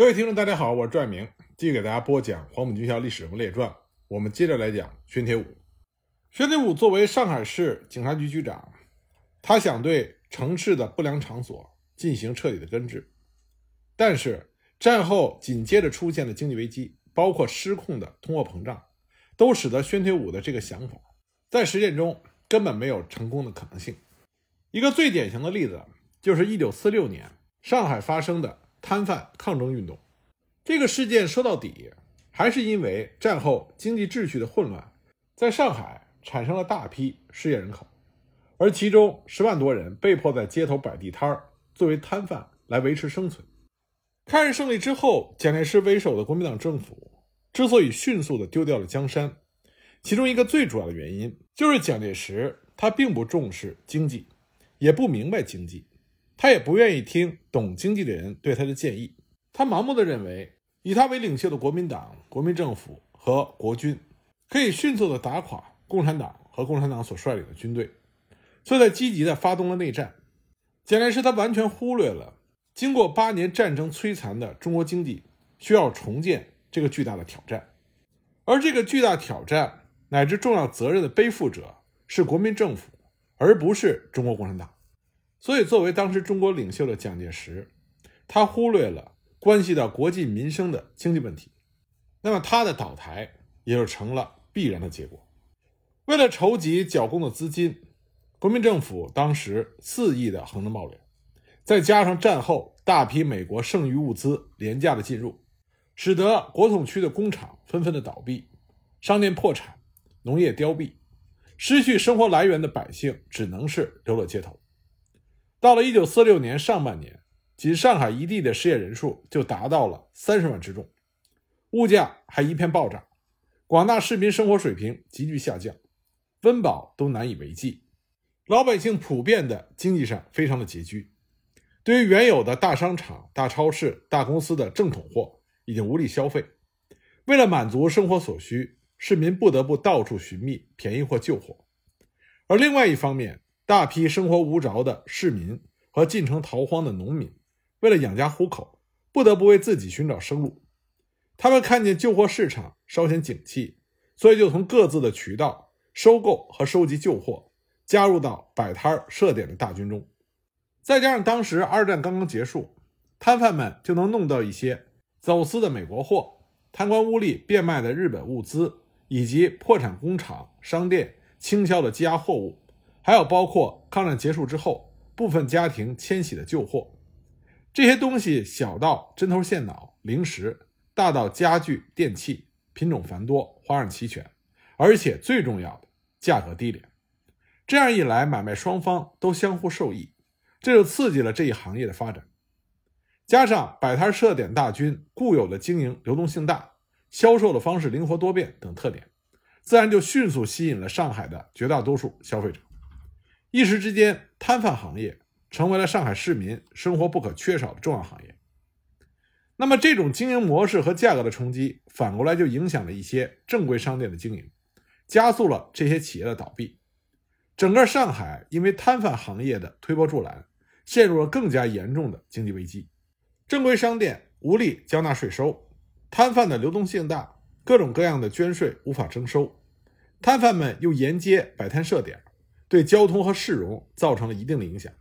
各位听众，大家好，我是拽明，继续给大家播讲黄埔军校历史人物列传。我们接着来讲宣铁武。宣铁武作为上海市警察局局长，他想对城市的不良场所进行彻底的根治。但是战后紧接着出现的经济危机，包括失控的通货膨胀，都使得宣铁武的这个想法在实践中根本没有成功的可能性。一个最典型的例子就是1946年上海发生的。摊贩抗争运动，这个事件说到底还是因为战后经济秩序的混乱，在上海产生了大批失业人口，而其中十万多人被迫在街头摆地摊儿，作为摊贩来维持生存。抗日胜利之后，蒋介石为首的国民党政府之所以迅速地丢掉了江山，其中一个最主要的原因就是蒋介石他并不重视经济，也不明白经济。他也不愿意听懂经济的人对他的建议，他盲目的认为以他为领袖的国民党、国民政府和国军可以迅速的打垮共产党和共产党所率领的军队，所以他积极的发动了内战。蒋介石他完全忽略了经过八年战争摧残的中国经济需要重建这个巨大的挑战，而这个巨大挑战乃至重要责任的背负者是国民政府，而不是中国共产党。所以，作为当时中国领袖的蒋介石，他忽略了关系到国计民生的经济问题，那么他的倒台也就成了必然的结果。为了筹集剿共的资金，国民政府当时肆意的横征暴敛，再加上战后大批美国剩余物资廉价的进入，使得国统区的工厂纷纷的倒闭，商店破产，农业凋敝，失去生活来源的百姓只能是流落街头。到了一九四六年上半年，仅上海一地的失业人数就达到了三十万之众，物价还一片暴涨，广大市民生活水平急剧下降，温饱都难以为继，老百姓普遍的经济上非常的拮据，对于原有的大商场、大超市、大公司的正统货已经无力消费，为了满足生活所需，市民不得不到处寻觅便宜货、旧货，而另外一方面。大批生活无着的市民和进城逃荒的农民，为了养家糊口，不得不为自己寻找生路。他们看见旧货市场稍显景气，所以就从各自的渠道收购和收集旧货，加入到摆摊设点的大军中。再加上当时二战刚刚结束，摊贩们就能弄到一些走私的美国货、贪官污吏变卖的日本物资，以及破产工厂、商店倾销的积压货物。还有包括抗战结束之后部分家庭迁徙的旧货，这些东西小到针头线脑、零食，大到家具电器，品种繁多，花样齐全，而且最重要的，价格低廉。这样一来，买卖双方都相互受益，这就刺激了这一行业的发展。加上摆摊设点大军固有的经营流动性大、销售的方式灵活多变等特点，自然就迅速吸引了上海的绝大多数消费者。一时之间，摊贩行业成为了上海市民生活不可缺少的重要行业。那么，这种经营模式和价格的冲击，反过来就影响了一些正规商店的经营，加速了这些企业的倒闭。整个上海因为摊贩行业的推波助澜，陷入了更加严重的经济危机。正规商店无力交纳税收，摊贩的流动性大，各种各样的捐税无法征收，摊贩们又沿街摆摊设点。对交通和市容造成了一定的影响，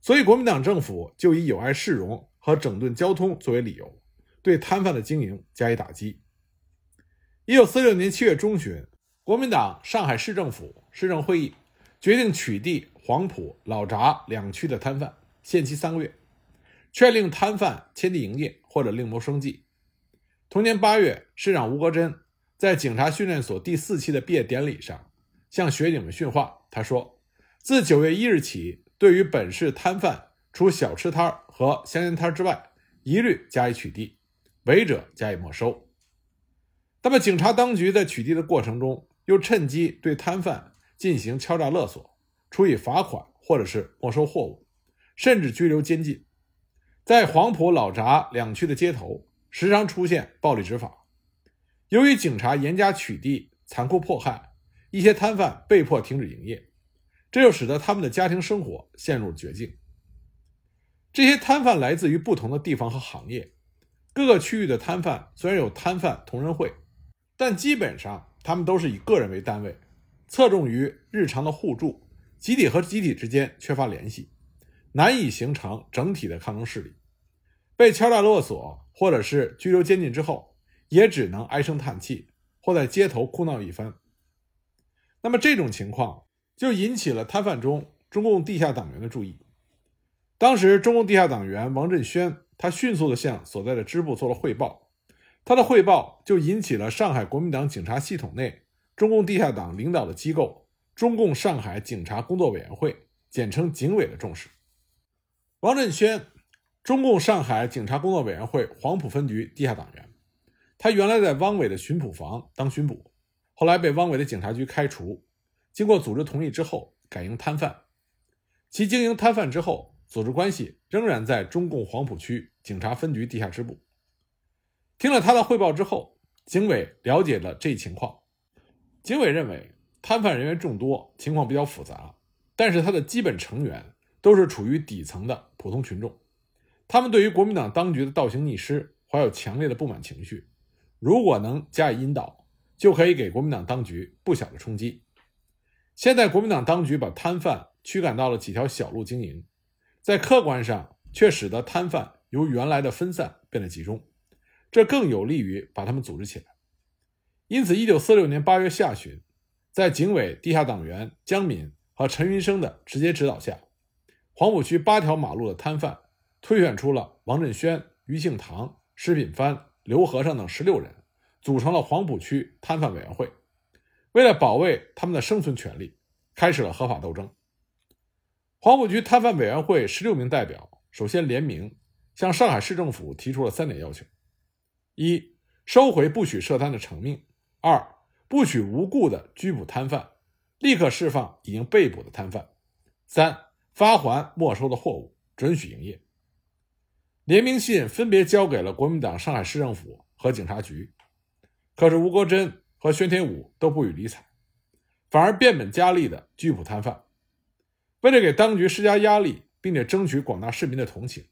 所以国民党政府就以有碍市容和整顿交通作为理由，对摊贩的经营加以打击。一九四六年七月中旬，国民党上海市政府市政会议决定取缔黄埔、老闸两区的摊贩，限期三个月，劝令摊贩迁地营业或者另谋生计。同年八月，市长吴国桢在警察训练所第四期的毕业典礼上。向学警们训话，他说：“自九月一日起，对于本市摊贩，除小吃摊和香烟摊之外，一律加以取缔，违者加以没收。”那么，警察当局在取缔的过程中，又趁机对摊贩进行敲诈勒索，处以罚款或者是没收货物，甚至拘留监禁。在黄埔、老闸两区的街头，时常出现暴力执法。由于警察严加取缔、残酷迫害。一些摊贩被迫停止营业，这就使得他们的家庭生活陷入绝境。这些摊贩来自于不同的地方和行业，各个区域的摊贩虽然有摊贩同仁会，但基本上他们都是以个人为单位，侧重于日常的互助，集体和集体之间缺乏联系，难以形成整体的抗争势力。被敲诈勒索或者是拘留监禁之后，也只能唉声叹气，或在街头哭闹一番。那么这种情况就引起了摊贩中中共地下党员的注意。当时，中共地下党员王振轩，他迅速地向所在的支部做了汇报。他的汇报就引起了上海国民党警察系统内中共地下党领导的机构——中共上海警察工作委员会，简称警委的重视。王振轩，中共上海警察工作委员会黄埔分局地下党员，他原来在汪伪的巡捕房当巡捕，后来被汪伪的警察局开除，经过组织同意之后改营摊贩。其经营摊贩之后。组织关系仍然在中共黄埔区警察分局地下支部。听了他的汇报之后，警委了解了这一情况。警委认为，摊贩人员众多，情况比较复杂，但是他的基本成员都是处于底层的普通群众，他们对于国民党当局的倒行逆施怀有强烈的不满情绪。如果能加以引导，就可以给国民党当局不小的冲击。现在，国民党当局把摊贩驱赶到了几条小路经营。在客观上却使得摊贩由原来的分散变得集中，这更有利于把他们组织起来。因此，一九四六年八月下旬，在警委地下党员江敏和陈云生的直接指导下，黄埔区八条马路的摊贩推选出了王振轩、于庆堂、石品帆、刘和尚等十六人，组成了黄埔区摊贩委员会。为了保卫他们的生存权利，开始了合法斗争。黄埔区摊贩委员会十六名代表首先联名向上海市政府提出了三点要求：一、收回不许设摊的成命；二、不许无故的拘捕摊贩，立刻释放已经被捕的摊贩；三、发还没收的货物，准许营业。联名信分别交给了国民党上海市政府和警察局，可是吴国桢和宣天武都不予理睬，反而变本加厉的拘捕摊贩。为了给当局施加压力，并且争取广大市民的同情，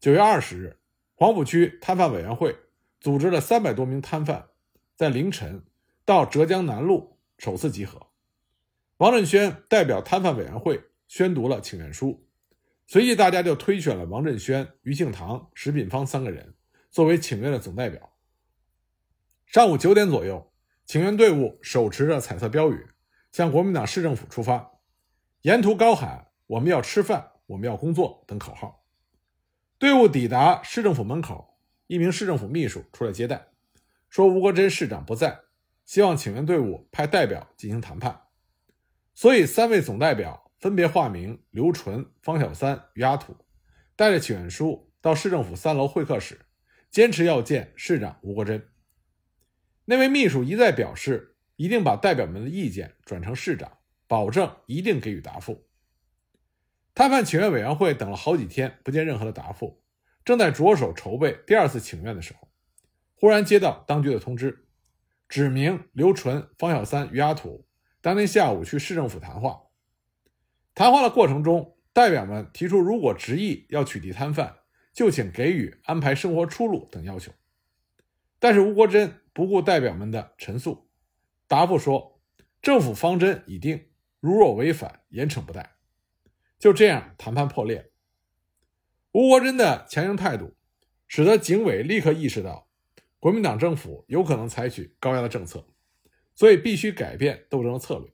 九月二十日，黄埔区摊贩委员会组织了三百多名摊贩，在凌晨到浙江南路首次集合。王振轩代表摊贩委员会宣读了请愿书，随即大家就推选了王振轩、于庆堂、石品芳三个人作为请愿的总代表。上午九点左右，请愿队伍手持着彩色标语，向国民党市政府出发。沿途高喊“我们要吃饭，我们要工作”等口号。队伍抵达市政府门口，一名市政府秘书出来接待，说吴国桢市长不在，希望请愿队伍派代表进行谈判。所以，三位总代表分别化名刘纯、方小三、于阿土，带着请愿书到市政府三楼会客室，坚持要见市长吴国桢。那位秘书一再表示，一定把代表们的意见转成市长。保证一定给予答复。摊贩请愿委员会等了好几天，不见任何的答复，正在着手筹备第二次请愿的时候，忽然接到当局的通知，指明刘纯、方小三、于阿土当天下午去市政府谈话。谈话的过程中，代表们提出，如果执意要取缔摊贩，就请给予安排生活出路等要求。但是吴国桢不顾代表们的陈述，答复说：“政府方针已定。”如若违反，严惩不贷。就这样，谈判破裂。吴国桢的强硬态度，使得警委立刻意识到，国民党政府有可能采取高压的政策，所以必须改变斗争的策略，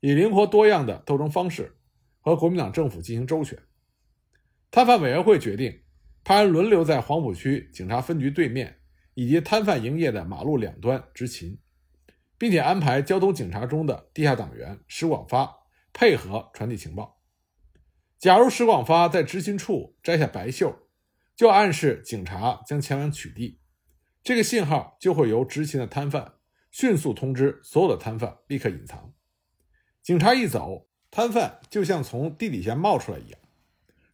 以灵活多样的斗争方式和国民党政府进行周旋。摊贩委员会决定派人轮流在黄埔区警察分局对面以及摊贩营业的马路两端执勤。并且安排交通警察中的地下党员石广发配合传递情报。假如石广发在执勤处摘下白袖，就暗示警察将前往取缔。这个信号就会由执勤的摊贩迅速通知所有的摊贩立刻隐藏。警察一走，摊贩就像从地底下冒出来一样。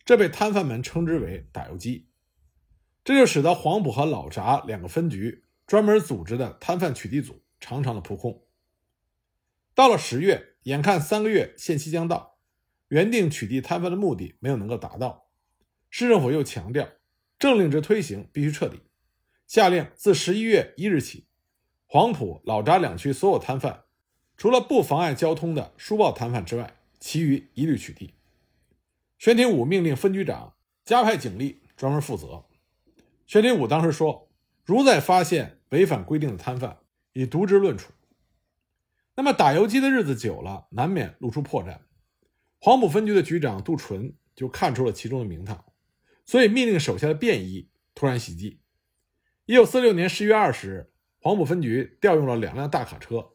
这被摊贩们称之为“打游击”。这就使得黄埔和老闸两个分局专门组织的摊贩取缔组。长长的扑空。到了十月，眼看三个月限期将到，原定取缔摊贩的目的没有能够达到，市政府又强调政令之推行必须彻底。下令自十一月一日起，黄埔、老闸两区所有摊贩，除了不妨碍交通的书报摊贩之外，其余一律取缔。宣廷武命令分局长加派警力专门负责。宣廷武当时说：“如再发现违反规定的摊贩，以渎职论处。”那么打游击的日子久了，难免露出破绽。黄埔分局的局长杜淳就看出了其中的名堂，所以命令手下的便衣突然袭击。一九四六年十月二十日，黄埔分局调用了两辆大卡车，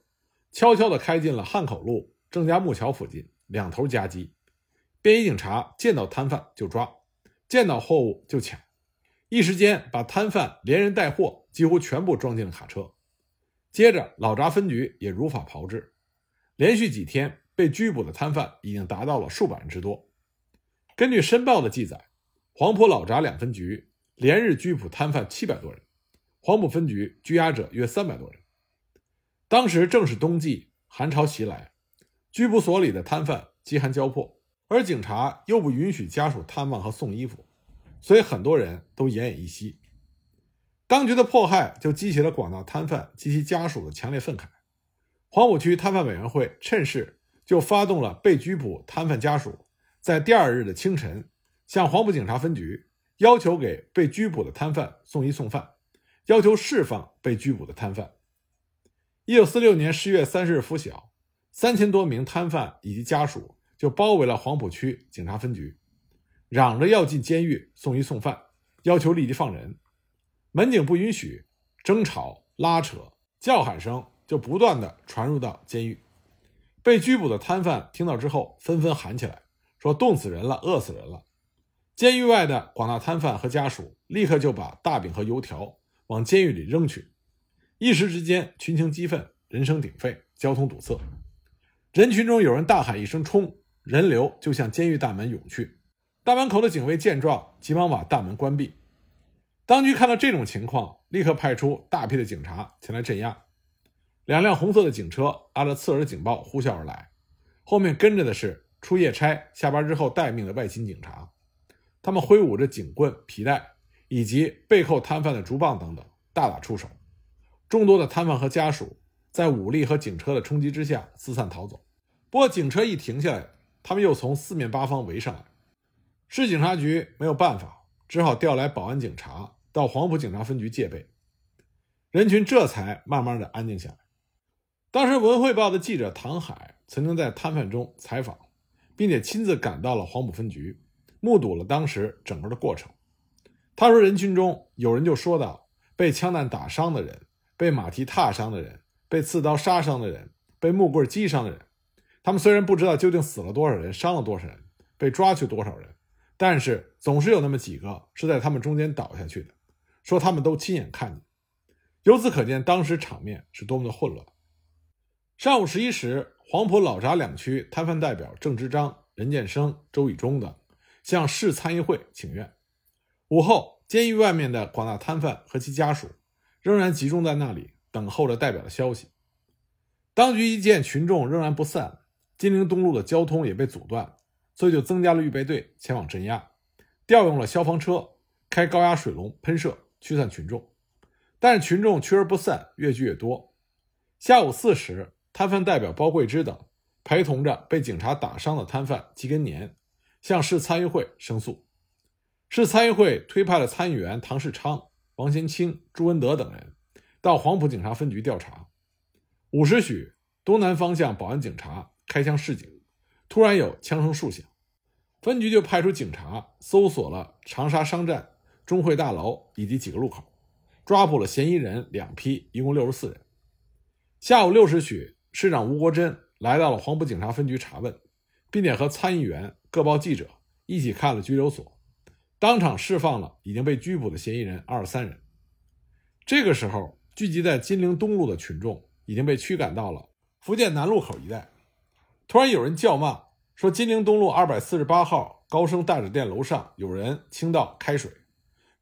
悄悄地开进了汉口路郑家木桥附近，两头夹击。便衣警察见到摊贩就抓，见到货物就抢，一时间把摊贩连人带货几乎全部装进了卡车。接着，老闸分局也如法炮制，连续几天被拘捕的摊贩已经达到了数百人之多。根据申报的记载，黄埔、老闸两分局连日拘捕摊贩七百多人，黄埔分局拘押者约三百多人。当时正是冬季，寒潮袭来，拘捕所里的摊贩饥寒交迫。而警察又不允许家属探望和送衣服，所以很多人都奄奄一息。当局的迫害就激起了广大摊贩及其家属的强烈愤慨。黄埔区摊贩委员会趁势就发动了被拘捕摊贩家属在第二日的清晨向黄埔警察分局要求给被拘捕的摊贩送衣送饭，要求释放被拘捕的摊贩。一九四六年十月三十日拂晓，三千多名摊贩以及家属。就包围了黄埔区警察分局，嚷着要进监狱送衣送饭，要求立即放人。门警不允许，争吵、拉扯、叫喊声就不断的传入到监狱。被拘捕的摊贩听到之后，纷纷喊起来，说冻死人了，饿死人了。监狱外的广大摊贩和家属立刻就把大饼和油条往监狱里扔去，一时之间群情激愤，人声鼎沸，交通堵塞。人群中有人大喊一声“冲”。人流就向监狱大门涌去，大门口的警卫见状，急忙把大门关闭。当局看到这种情况，立刻派出大批的警察前来镇压。两辆红色的警车按着刺耳的警报呼啸而来，后面跟着的是出夜差、下班之后待命的外勤警察，他们挥舞着警棍、皮带以及被扣摊贩的竹棒等等，大打出手。众多的摊贩和家属在武力和警车的冲击之下四散逃走。不过，警车一停下来。他们又从四面八方围上来，市警察局没有办法，只好调来保安警察到黄埔警察分局戒备，人群这才慢慢的安静下来。当时《文汇报》的记者唐海曾经在摊贩中采访，并且亲自赶到了黄埔分局，目睹了当时整个的过程。他说：“人群中有人就说到，被枪弹打伤的人，被马蹄踏伤的人，被刺刀杀伤的人，被木棍击伤的人。”他们虽然不知道究竟死了多少人，伤了多少人，被抓去多少人，但是总是有那么几个是在他们中间倒下去的，说他们都亲眼看见。由此可见，当时场面是多么的混乱。上午十一时，黄埔、老闸两区摊贩代表郑之章、任建生、周以忠等向市参议会请愿。午后，监狱外面的广大摊贩和其家属仍然集中在那里，等候着代表的消息。当局一见群众仍然不散。金陵东路的交通也被阻断，所以就增加了预备队前往镇压，调用了消防车开高压水龙喷射驱散群众。但是群众趋而不散，越聚越多。下午四时，摊贩代表包桂枝等陪同着被警察打伤的摊贩季根年向市参议会申诉。市参议会推派了参议员唐世昌、王先清、朱文德等人到黄埔警察分局调查。五时许，东南方向保安警察。开枪示警，突然有枪声数响，分局就派出警察搜索了长沙商站、中汇大楼以及几个路口，抓捕了嫌疑人两批，一共六十四人。下午六时许，市长吴国桢来到了黄埔警察分局查问，并且和参议员、各报记者一起看了拘留所，当场释放了已经被拘捕的嫌疑人二十三人。这个时候，聚集在金陵东路的群众已经被驱赶到了福建南路口一带。突然有人叫骂说：“金陵东路二百四十八号高升大纸店楼上有人倾倒开水。”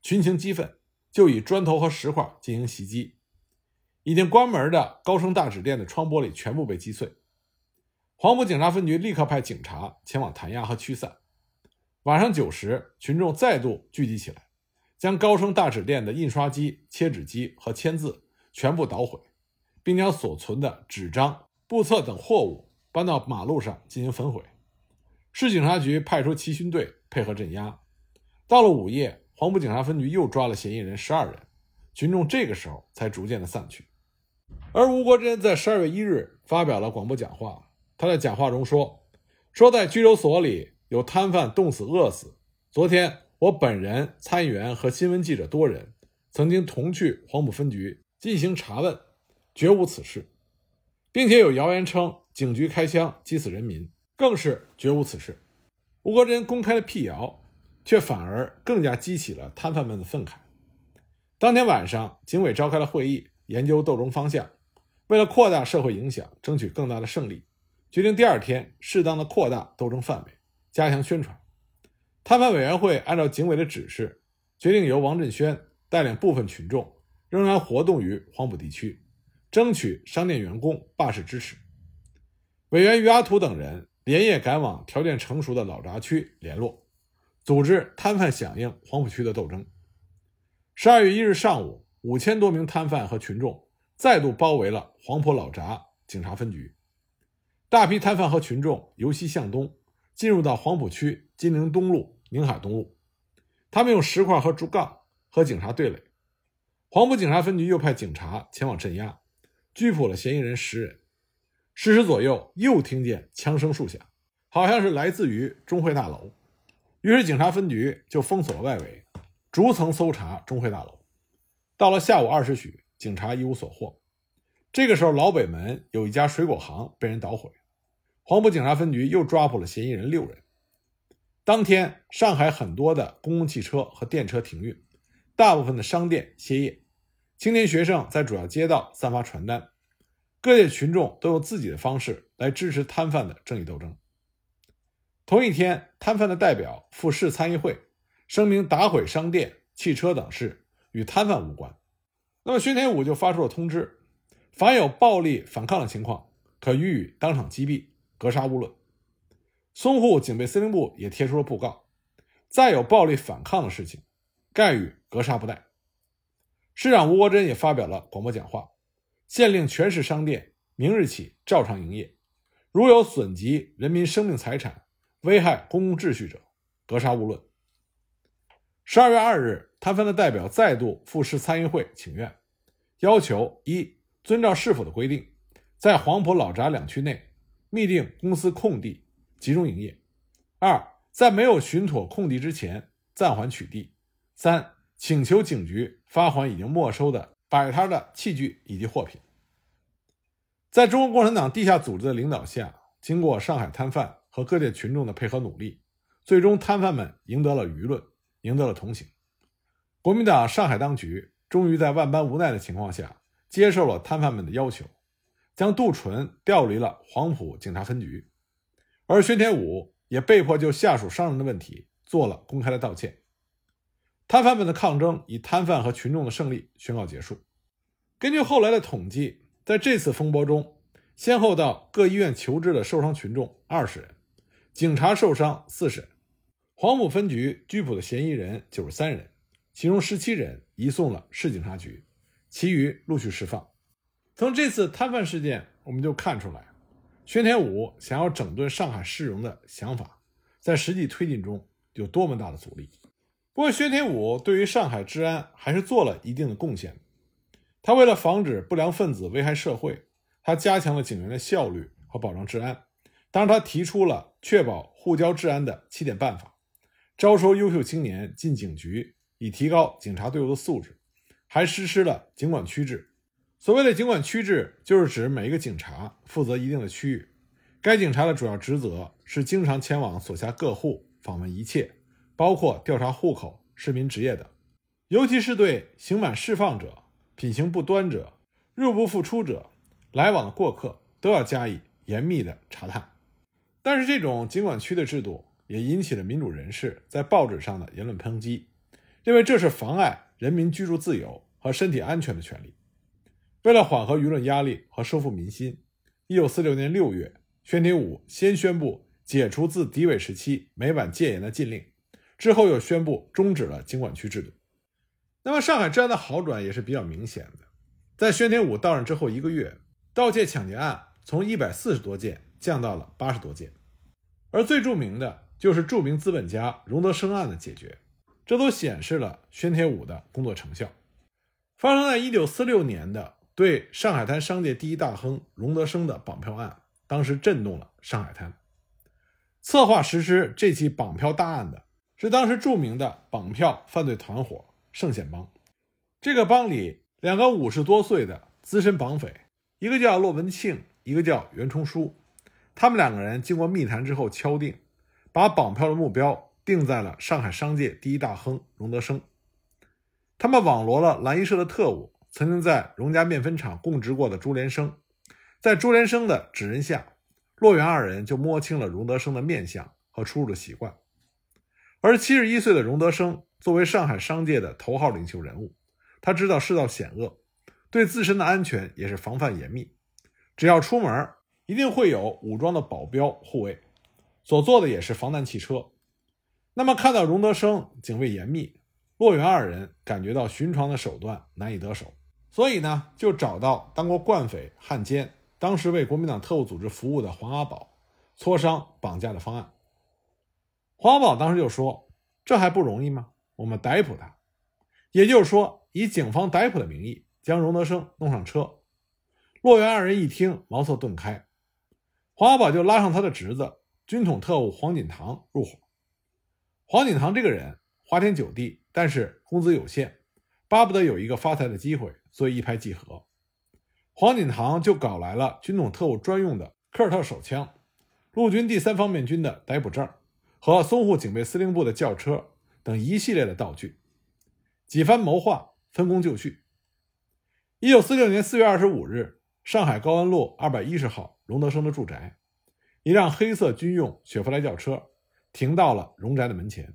群情激愤，就以砖头和石块进行袭击。已经关门的高升大纸店的窗玻璃全部被击碎。黄埔警察分局立刻派警察前往弹压和驱散。晚上九时，群众再度聚集起来，将高升大纸店的印刷机、切纸机和签字全部捣毁，并将所存的纸张、布册等货物搬到马路上进行焚毁。市警察局派出骑巡队配合镇压。到了午夜，黄埔警察分局又抓了嫌疑人十二人，群众这个时候才逐渐的散去。而吴国桢在十二月一日发表了广播讲话，他在讲话中说：“说在拘留所里有摊贩冻死、饿死。昨天我本人、参议员和新闻记者多人曾经同去黄埔分局进行查问，绝无此事，并且有谣言称警局开枪击死人民，更是绝无此事。”吴国桢公开的辟谣，却反而更加激起了摊贩们的愤慨。当天晚上，警委召开了会议，研究斗争方向。为了扩大社会影响，争取更大的胜利，决定第二天适当的扩大斗争范围，加强宣传。摊贩委员会按照警委的指示，决定由王振轩带领部分群众仍然活动于黄埔地区，争取商店员工罢市支持。委员于阿图等人连夜赶往条件成熟的老闸区联络，组织摊贩响应黄埔区的斗争。十二月一日上午，五千多名摊贩和群众。再度包围了黄埔老闸警察分局，大批摊贩和群众由西向东进入到黄浦区金陵东路、宁海东路。他们用石块和竹杠和警察对垒。黄埔警察分局又派警察前往镇压，拘捕了嫌疑人十人。十时左右，又听见枪声数响，好像是来自于中会大楼。于是警察分局就封锁了外围，逐层搜查中会大楼。到了下午二时许。警察一无所获。这个时候，老北门有一家水果行被人捣毁。黄埔警察分局又抓捕了嫌疑人六人。当天，上海很多的公共汽车和电车停运，大部分的商店歇业。青年学生在主要街道散发传单，各界群众都用自己的方式来支持摊贩的正义斗争。同一天，摊贩的代表赴市参议会，声明打毁商店、汽车等事与摊贩无关。那么，宣天武就发出了通知：凡有暴力反抗的情况，可予以当场击毙、格杀勿论。淞沪警备司令部也贴出了布告：再有暴力反抗的事情，概予格杀不贷。市长吴国桢也发表了广播讲话，限令全市商店明日起照常营业，如有损及人民生命财产、危害公共秩序者，格杀勿论。十二月二日，摊贩的代表再度赴市参议会请愿。要求一遵照市府的规定，在黄埔老闸两区内密定公司空地，集中营业；二在没有寻妥空地之前暂缓取缔；三请求警局发还已经没收的摆摊的器具以及货品。在中国共产党地下组织的领导下，经过上海摊贩和各界群众的配合努力，最终摊贩们赢得了舆论，赢得了同情。国民党上海当局。终于在万般无奈的情况下，接受了摊贩们的要求，将杜淳调离了黄埔警察分局，而宣天武也被迫就下属商人的问题做了公开的道歉。摊贩们的抗争以摊贩和群众的胜利宣告结束。根据后来的统计，在这次风波中，先后到各医院求治的受伤群众二十人，警察受伤四十人，黄埔分局拘捕的嫌疑人九十三人。其中十七人移送了市警察局，其余陆续释放。从这次摊贩事件，我们就看出来，宣天武想要整顿上海市容的想法，在实际推进中有多么大的阻力。不过，薛天武对于上海治安还是做了一定的贡献。他为了防止不良分子危害社会，他加强了警员的效率和保障治安。当然，他提出了确保沪交治安的七点办法，招收优秀青年进警局。以提高警察队伍的素质，还实施了警管区制。所谓的警管区制，就是指每一个警察负责一定的区域。该警察的主要职责是经常前往所辖各户访问一切，包括调查户口、市民职业等，尤其是对刑满释放者、品行不端者、入不敷出者、来往的过客，都要加以严密的查探。但是，这种警管区的制度也引起了民主人士在报纸上的言论抨击。认为这是妨碍人民居住自由和身体安全的权利。为了缓和舆论压力和收复民心，一九四六年六月，宣天武先宣布解除自敌伪时期每晚戒严的禁令，之后又宣布终止了经管区制度。那么上海治安的好转也是比较明显的。在宣铁武到任之后一个月，盗窃抢劫案从一百四十多件降到了八十多件，而最著名的就是著名资本家荣德生案的解决，这都显示了宣铁武的工作成效。发生在一九四六年的对上海滩商界第一大亨荣德生的绑票案，当时震动了上海滩。策划实施这起绑票大案的是当时著名的绑票犯罪团伙圣贤帮。这个帮里两个五十多岁的资深绑匪，一个叫骆文庆，一个叫袁崇书。他们两个人经过密谈之后敲定，把绑票的目标定在了上海商界第一大亨荣德生。他们网罗了蓝衣社的特务，曾经在荣家面粉厂供职过的朱连生，在朱连生的指认下，骆元二人就摸清了荣德生的面相和出入的习惯。而七十一岁的荣德生作为上海商界的头号领袖人物，他知道世道险恶，对自身的安全也是防范严密。只要出门，一定会有武装的保镖护卫，所坐的也是防弹汽车。那么看到荣德生警卫严密。骆源二人感觉到寻常的手段难以得手，所以呢，就找到当过惯匪、汉奸，当时为国民党特务组织服务的黄阿宝，磋商绑架的方案。黄阿宝当时就说：“这还不容易吗？我们逮捕他，也就是说，以警方逮捕的名义将荣德生弄上车。”洛源二人一听，茅塞顿开。黄阿宝就拉上他的侄子军统特务黄锦堂入伙。黄锦堂这个人花天酒地。但是工资有限，巴不得有一个发财的机会，所以一拍即合。黄锦堂就搞来了军统特务专用的科尔特手枪、陆军第三方面军的逮捕证和淞沪警备司令部的轿车等一系列的道具。几番谋划，分工就绪。一九四六年四月二十五日，上海高安路二百一十号荣德生的住宅，一辆黑色军用雪佛兰轿车停到了荣宅的门前，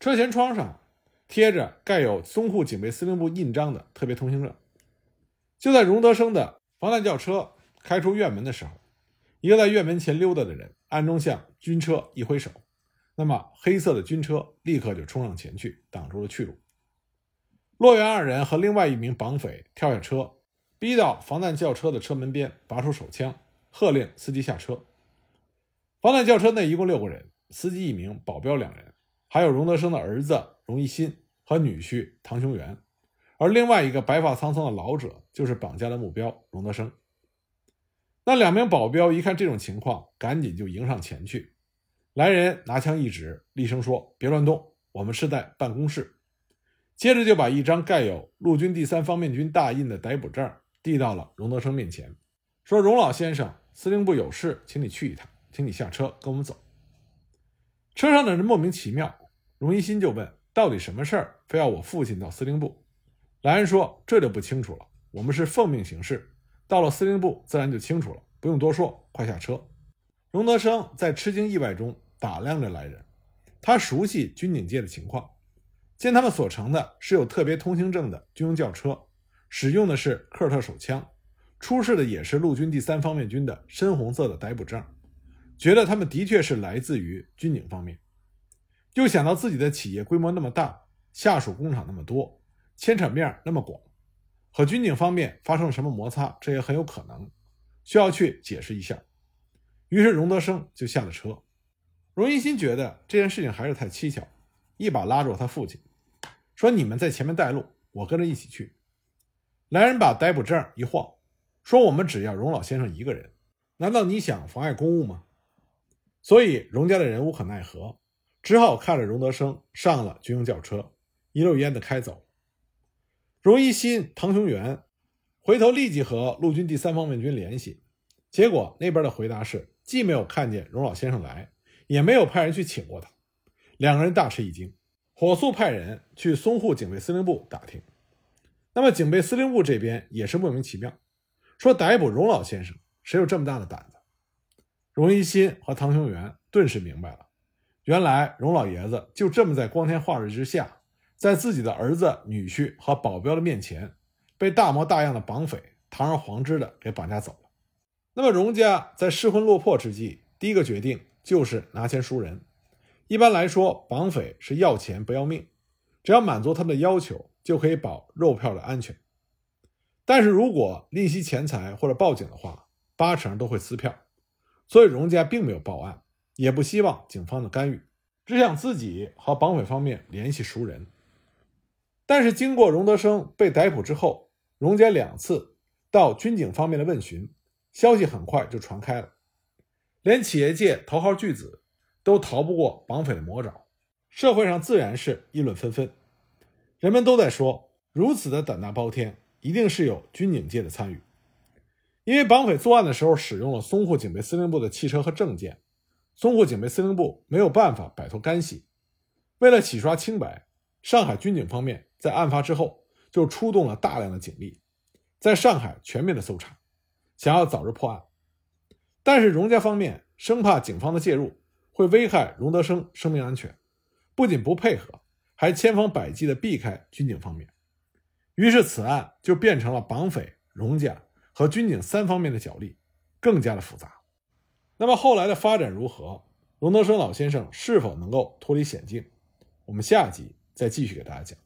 车前窗上。贴着盖有淞沪警备司令部印章的特别通行证。就在荣德生的防弹轿车开出院门的时候，一个在院门前溜达的人暗中向军车一挥手，那么黑色的军车立刻就冲上前去，挡住了去路。洛源二人和另外一名绑匪跳下车，逼到防弹轿车的车门边，拔出手枪，喝令司机下车。防弹轿车内一共六个人，司机一名，保镖两人，还有荣德生的儿子荣一新。和女婿唐雄元，而另外一个白发苍苍的老者就是绑架的目标荣德生。那两名保镖一看这种情况，赶紧就迎上前去。来人拿枪一指，厉声说：“别乱动，我们是在办公室。”接着就把一张盖有陆军第三方面军大印的逮捕证递到了荣德生面前，说：“荣老先生，司令部有事，请你去一趟，请你下车跟我们走。”车上的人莫名其妙，荣一新就问。到底什么事儿，非要我父亲到司令部？莱恩说：“这就不清楚了。我们是奉命行事，到了司令部自然就清楚了，不用多说，快下车。”荣德生在吃惊意外中打量着来人，他熟悉军警界的情况，见他们所乘的是有特别通行证的军用轿车，使用的是科尔特手枪，出示的也是陆军第三方面军的深红色的逮捕证，觉得他们的确是来自于军警方面。又想到自己的企业规模那么大，下属工厂那么多，牵扯面那么广，和军警方面发生了什么摩擦，这也很有可能，需要去解释一下。于是荣德生就下了车。荣一新觉得这件事情还是太蹊跷，一把拉住他父亲，说：“你们在前面带路，我跟着一起去。”来人把逮捕证一晃，说：“我们只要荣老先生一个人，难道你想妨碍公务吗？”所以荣家的人无可奈何。只好看着荣德生上了军用轿车，一溜烟的开走。荣一新、唐雄元回头立即和陆军第三方面军联系，结果那边的回答是，既没有看见荣老先生来，也没有派人去请过他。两个人大吃一惊，火速派人去淞沪警备司令部打听。那么警备司令部这边也是莫名其妙，说逮捕荣老先生，谁有这么大的胆子？荣一新和唐雄元顿时明白了。原来荣老爷子就这么在光天化日之下，在自己的儿子、女婿和保镖的面前，被大模大样的绑匪堂而皇之的给绑架走了。那么荣家在失魂落魄之际，第一个决定就是拿钱赎人。一般来说，绑匪是要钱不要命，只要满足他们的要求，就可以保肉票的安全。但是如果吝惜钱财或者报警的话，八成都会撕票。所以荣家并没有报案，也不希望警方的干预，只想自己和绑匪方面联系熟人。但是经过荣德生被逮捕之后，荣家两次到军警方面的问询，消息很快就传开了，连企业界头号巨子都逃不过绑匪的魔爪，社会上自然是议论纷纷。人们都在说，如此的胆大包天，一定是有军警界的参与。因为绑匪作案的时候使用了淞沪警备司令部的汽车和证件，淞沪警备司令部没有办法摆脱干系。为了洗刷清白，上海军警方面在案发之后就出动了大量的警力，在上海全面的搜查，想要早日破案。但是荣家方面生怕警方的介入会危害荣德生生命安全，不仅不配合。还千方百计地避开军警方面，于是此案就变成了绑匪、荣家和军警三方面的角力，更加的复杂。那么后来的发展如何？荣德生老先生是否能够脱离险境？我们下集再继续给大家讲。